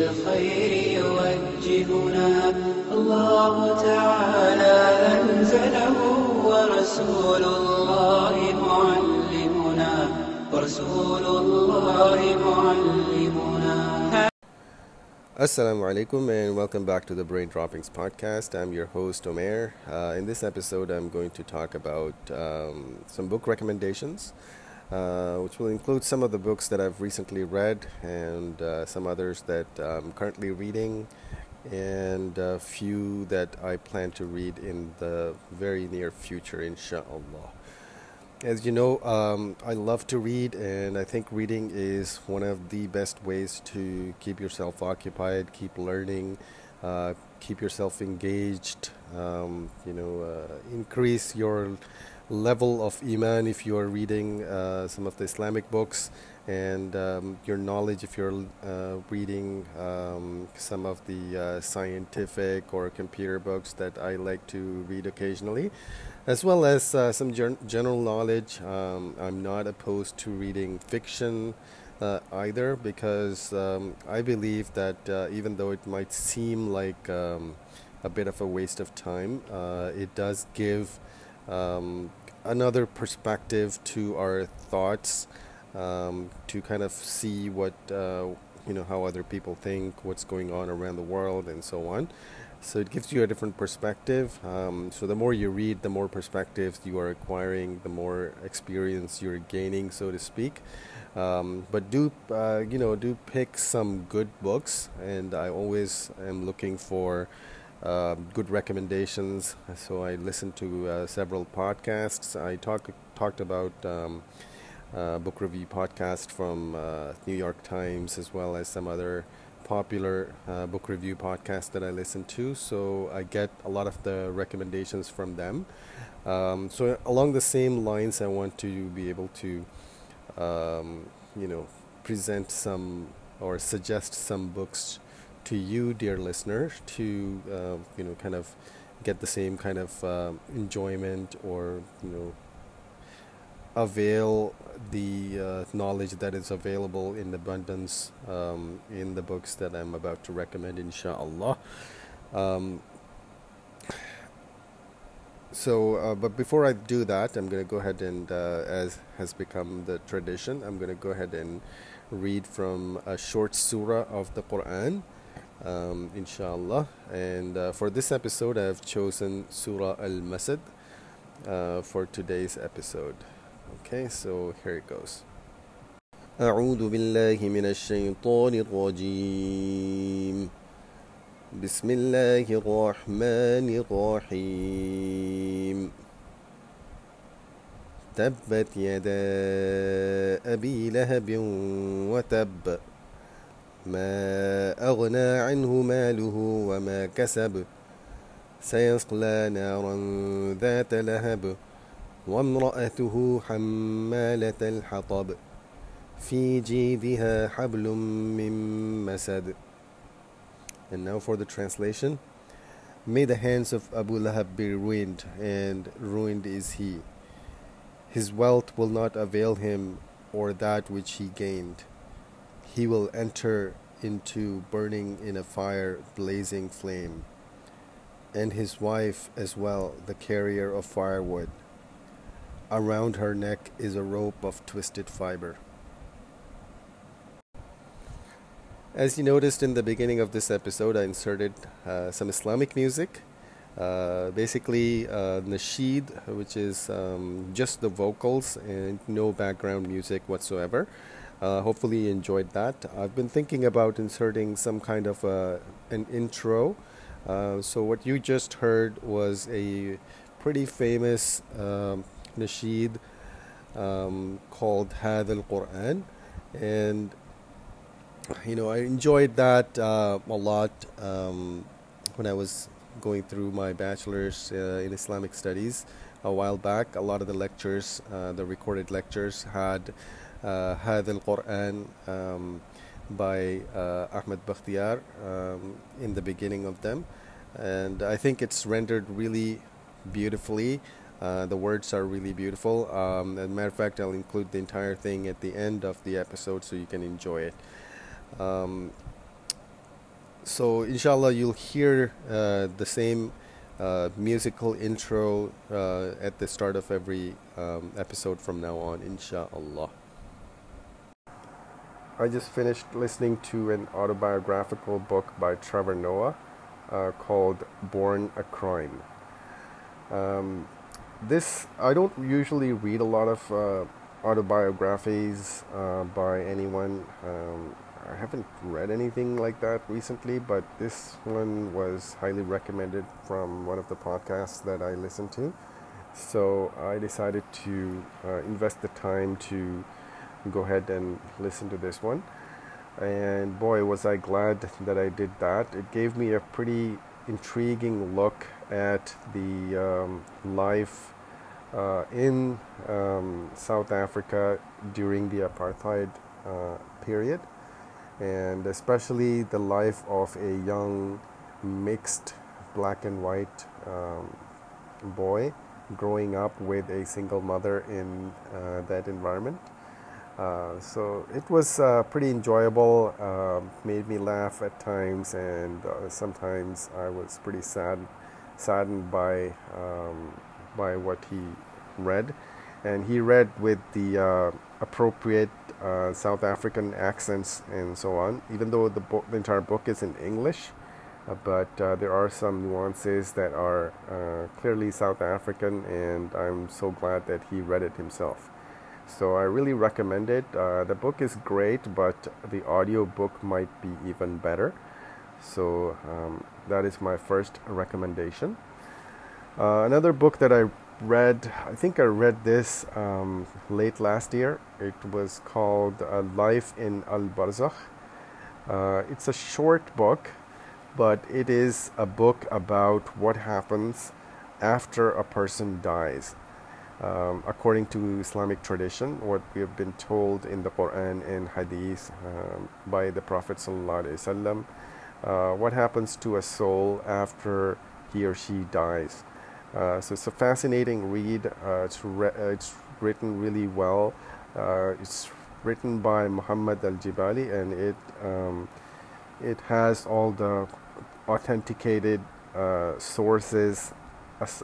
لطريق الخير يوجهنا الله تعالى أنزله ورسول الله معلمنا ورسول الله معلمنا Assalamu alaikum and welcome back to the Brain Droppings podcast. I'm your host Omer. Uh, in this episode, I'm going to talk about um, some book recommendations, uh, which will include some of the books that I've recently read and uh, some others that I'm currently reading, and a few that I plan to read in the very near future, inshallah. As you know, um, I love to read, and I think reading is one of the best ways to keep yourself occupied, keep learning, uh, keep yourself engaged. Um, you know, uh, increase your level of iman if you are reading uh, some of the Islamic books, and um, your knowledge if you're uh, reading um, some of the uh, scientific or computer books that I like to read occasionally as well as uh, some gen- general knowledge. Um, I'm not opposed to reading fiction uh, either because um, I believe that uh, even though it might seem like um, a bit of a waste of time, it does give um, another perspective to our thoughts um, to kind of see what uh, you know how other people think, what's going on around the world, and so on. So it gives you a different perspective. Um, so the more you read, the more perspectives you are acquiring, the more experience you're gaining, so to speak. Um, but do uh, you know do pick some good books, and I always am looking for good recommendations. So I listened to uh, several podcasts. I talk talked about. Um, uh, book review podcast from uh, New York Times as well as some other popular uh, book review podcast that I listen to, so I get a lot of the recommendations from them. Um, so along the same lines, I want to be able to, um, you know, present some or suggest some books to you, dear listener, to uh, you know, kind of get the same kind of uh, enjoyment or you know avail the uh, knowledge that is available in abundance um, in the books that I'm about to recommend, inshallah. Um, so, uh, but before I do that, I'm going to go ahead and, uh, as has become the tradition, I'm going to go ahead and read from a short surah of the Quran, um, inshallah. And uh, for this episode, I've chosen Surah Al Masad uh, for today's episode. Okay, so here it goes. أعوذ بالله من الشيطان الرجيم بسم الله الرحمن الرحيم تبت يدا أبي لهب وتب ما أغنى عنه ماله وما كسب سيصلى نارا ذات لهب وامرأته حمالة الحطب في جيدها حبل من مسد And now for the translation. May the hands of Abu Lahab be ruined, and ruined is he. His wealth will not avail him or that which he gained. He will enter into burning in a fire blazing flame, and his wife as well, the carrier of firewood. Around her neck is a rope of twisted fiber. As you noticed in the beginning of this episode, I inserted uh, some Islamic music. Uh, basically, uh, nasheed, which is um, just the vocals and no background music whatsoever. Uh, hopefully, you enjoyed that. I've been thinking about inserting some kind of uh, an intro. Uh, so, what you just heard was a pretty famous um, nasheed um, called Hadhal Quran. And you know, I enjoyed that uh, a lot um, when I was going through my bachelor's uh, in Islamic studies. a while back. A lot of the lectures, uh, the recorded lectures, had هذا القرآن um, by Ahmed Bukhatir um, in the beginning of them. And I think it's rendered really beautifully. Uh, the words are really beautiful. Um, as a matter of fact, I'll include the entire thing at the end of the episode so you can enjoy it. Um, so, inshallah, you'll hear uh, the same uh, musical intro uh, at the start of every um, episode from now on, inshallah. I just finished listening to an autobiographical book by Trevor Noah uh, called Born a Crime. Um, this, I don't usually read a lot of uh, autobiographies uh, by anyone. Um, I haven't read anything like that recently, but this one was highly recommended from one of the podcasts that I listened to. So I decided to uh, invest the time to go ahead and listen to this one. And boy, was I glad that I did that. It gave me a pretty intriguing look at the um, life uh, in um, South Africa during the apartheid uh, period, and especially the life of a young mixed black and white um, boy growing up with a single mother in uh, that environment. Uh, so it was uh, pretty enjoyable, uh, made me laugh at times, and uh, sometimes I was pretty sad, saddened by um, by what he read, and he read with the uh, appropriate South African accents and so on. Even though the book, the entire book is in English, but there are some nuances that are clearly South African, and I'm so glad that he read it himself. So I really recommend it. Uh, the book is great, but the audio book might be even better. So um, that is my first recommendation. Uh, another book that I read, I think I read this um, late last year. It was called uh, Life in Al Barzakh. Uh, it's a short book, but it is a book about what happens after a person dies um, according to Islamic tradition, what we have been told in the Quran and Hadith um, by the Prophet ﷺ, uh, what happens to a soul after he or she dies. Uh, so it's a fascinating read. Uh, it's, re- uh, it's written really well. Uh, it's written by Muhammad al-Jibali, and it um, it has all the authenticated uh, sources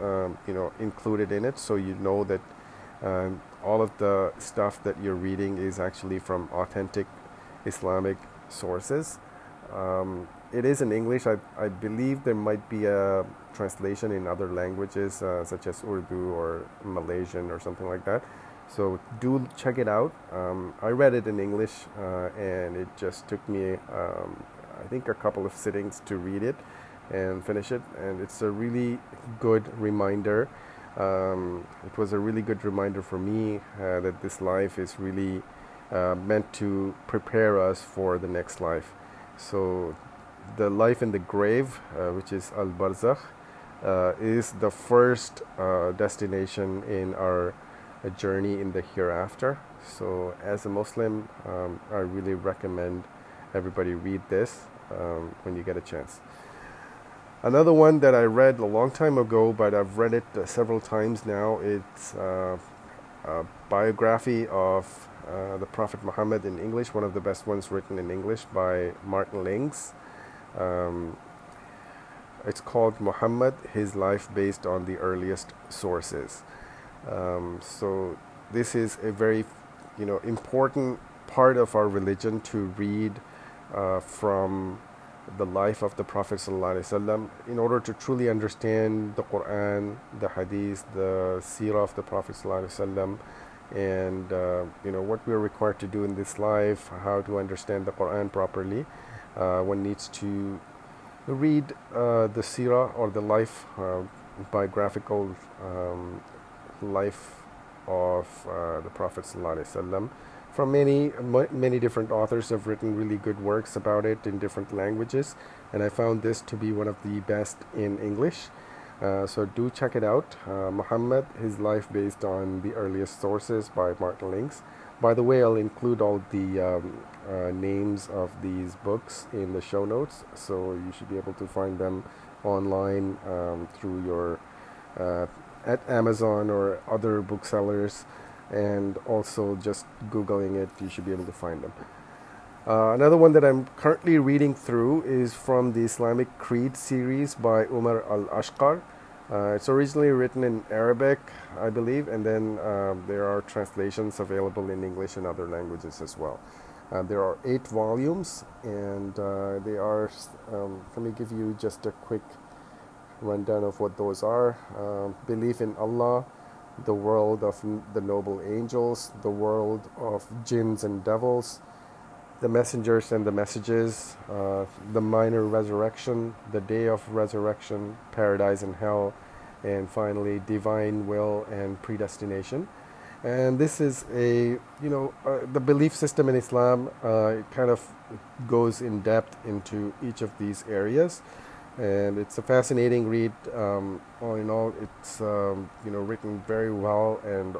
um, you know included in it, so you know that um, all of the stuff that you're reading is actually from authentic Islamic sources. Um, it is in English. I, I believe there might be a translation in other languages, uh, such as Urdu or Malaysian or something like that. So do check it out. Um, I read it in English, uh, and it just took me, um, I think, a couple of sittings to read it and finish it. And it's a really good reminder. Um, it was a really good reminder for me uh, that this life is really uh, meant to prepare us for the next life. So, the life in the grave, uh, which is Al Barzakh, uh, is the first uh, destination in our uh, journey in the hereafter. So, as a Muslim, um, I really recommend everybody read this um, when you get a chance. Another one that I read a long time ago, but I've read it uh, several times now. It's uh, a biography of uh, the Prophet Muhammad in English, one of the best ones written in English by Martin Lings. Um, it's called Muhammad, His Life Based on the Earliest Sources. Um, so this is a very, you know, important part of our religion to read uh, from the life of the Prophet ﷺ in order to truly understand the Quran, the Hadith, the Seerah of the Prophet ﷺ, and uh, you know what we are required to do in this life, how to understand the Quran properly. Uh, one needs to read uh, the Seerah or the life, uh, biographical um, life of uh, the Prophet ﷺ from many many different authors have written really good works about it in different languages and i found this to be one of the best in english Uh, so do check it out. Uh, Muhammad, his life based on the earliest sources by Martin Lings. By the way, I'll include all the um, uh, names of these books in the show notes, so you should be able to find them online um, through your uh, at Amazon or other booksellers, and also just googling it, you should be able to find them. Uh, another one that I'm currently reading through is from the Islamic Creed series by Umar al Ashqar. Uh, it's originally written in Arabic, I believe, and then um, there are translations available in English and other languages as well. Uh, there are eight volumes, and uh, they are. Um, let me give you just a quick rundown of what those are. Um, belief in Allah, the world of the noble angels, the world of jinns and devils, the messengers and the messages, uh, the minor resurrection, the day of resurrection, paradise and hell, and finally divine will and predestination. And this is a, you know, uh, the belief system in Islam uh, kind of goes in depth into each of these areas. And it's a fascinating read. Um, all in all, it's um, you know written very well and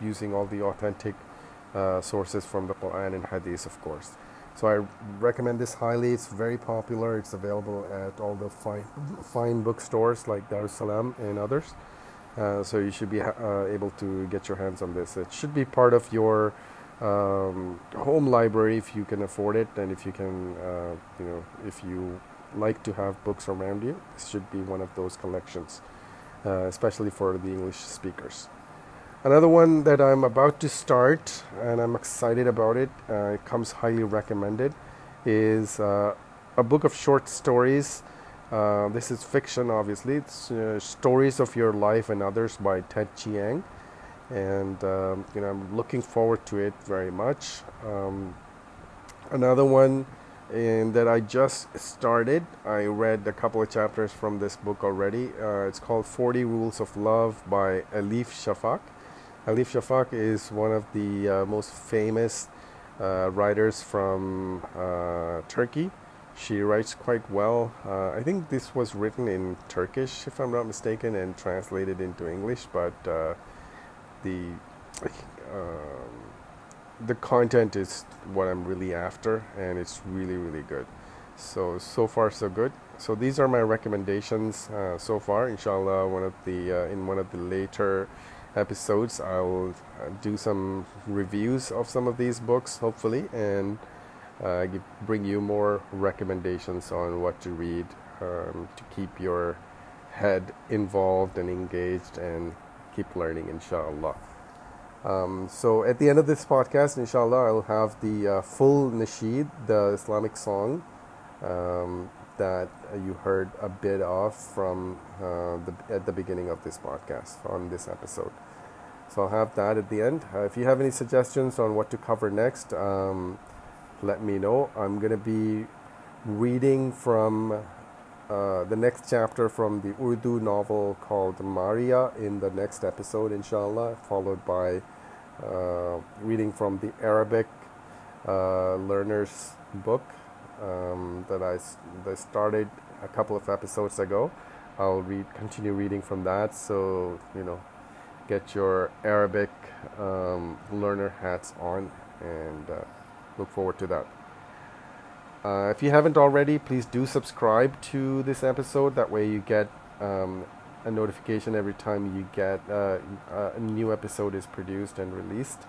using all the authentic uh, sources from the Quran and Hadith, of course. So I recommend this highly. It's very popular. It's available at all the fine, fine bookstores like Darussalam and others. Uh, so you should be uh, able to get your hands on this. It should be part of your um, home library if you can afford it, and if you can, uh, you know, if you like to have books around you, this should be one of those collections, uh, especially for the English speakers. Another one that I'm about to start and I'm excited about it, uh, it comes highly recommended, is uh, a book of short stories. Uh, this is fiction, obviously. It's uh, Stories of Your Life and Others by Ted Chiang. And um, you know, I'm looking forward to it very much. Um, another one in that I just started. I read a couple of chapters from this book already. Uh, it's called 40 Rules of Love by Elif Shafak Elif Shafak is one of the uh, most famous uh, writers from uh, Turkey. She writes quite well. Uh, I think this was written in Turkish, if I'm not mistaken, and translated into English, but uh, the um, the content is what I'm really after, and it's really, really good. So, so far, so good. So these are my recommendations uh, so far. Inshallah, one of the in one of the later episodes I'll uh, do some reviews of some of these books hopefully and uh, give, bring you more recommendations on what to read um, to keep your head involved and engaged and keep learning inshallah um, so at the end of this podcast inshallah I'll have the uh, full nasheed the Islamic song um, that you heard a bit of from uh, the, at the beginning of this podcast on this episode. So I'll have that at the end. Uh, if you have any suggestions on what to cover next, um, let me know. I'm going to be reading from uh, the next chapter from the Urdu novel called Maria in the next episode, inshallah, followed by uh, reading from the Arabic uh, learner's book um, that I that started a couple of episodes ago. I'll read continue reading from that. So you know, get your Arabic um, learner hats on, and uh, look forward to that. Uh, if you haven't already, please do subscribe to this episode. That way, you get um, a notification every time you get uh, a new episode is produced and released.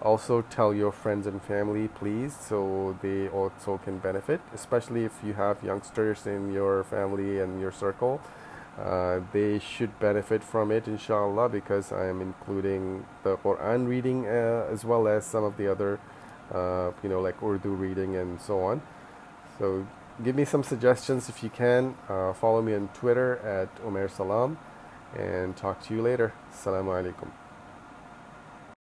Also tell your friends and family please so they also can benefit especially if you have youngsters in your family and your circle. Uh, they should benefit from it inshallah because i am including the quran reading uh, as well as some of the other uh, you know like urdu reading and so on so give me some suggestions if you can uh, follow me on twitter at omer salam and talk to you later assalamu alaikum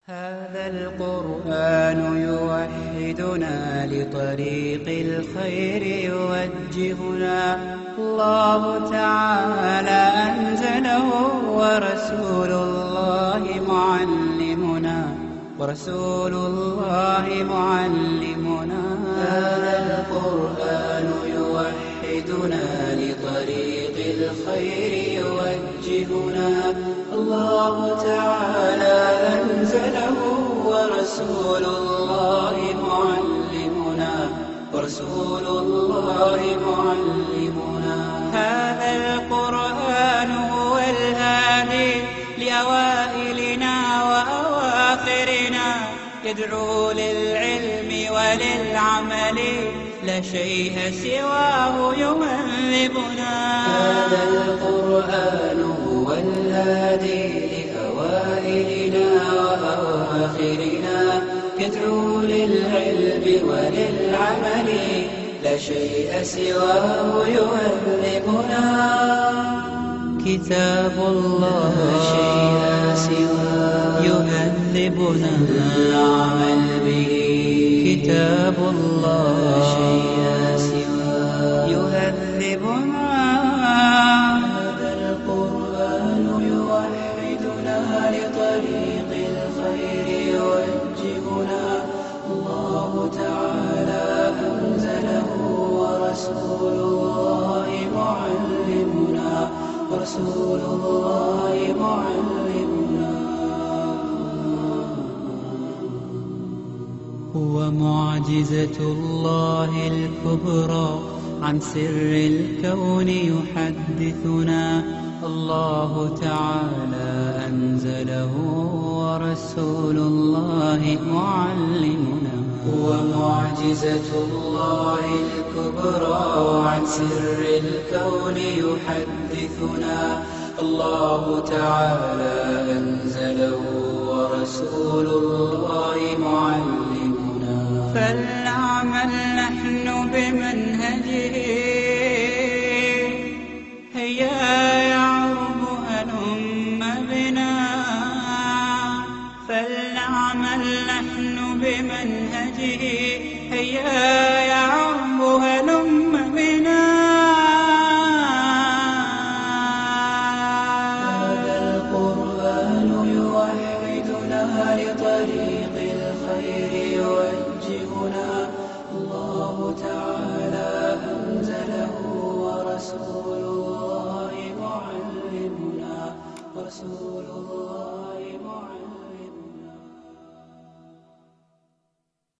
هذا القرآن يوحدنا لطريق الخير يوجهنا الله تعالى أنزله ورسول الله معلمنا ورسول الله معلمنا يوحدنا لطريق الخير يوجهنا. الله تعالى أنزله ورسول الله معلمنا. ورسول الله معلمنا. هذا القرآن هو الهادي لأوائلنا وأواخرنا. يدعو للعلم وللعمل. لا شيء سواه يهذبنا هذا القرآن هو الهادي لأوائلنا وأواخرنا. يدعو للعلم وللعمل. لا شيء سواه يهذبنا كتاب الله لا شيء سواه يهذبنا العمل به. كتاب الله. معجزة الله الكبرى عن سر الكون يحدثنا. الله تعالى أنزله ورسول الله معلمنا هو معجزة الله الكبرى عن سر الكون يحدثنا. الله تعالى أنزله ورسول الله معلمنا. فلنعمل نحن بمنهجه. هيا يعرب هلم بنا. فلنعمل نحن بمنهجه. هيا يعرب هلم بنا.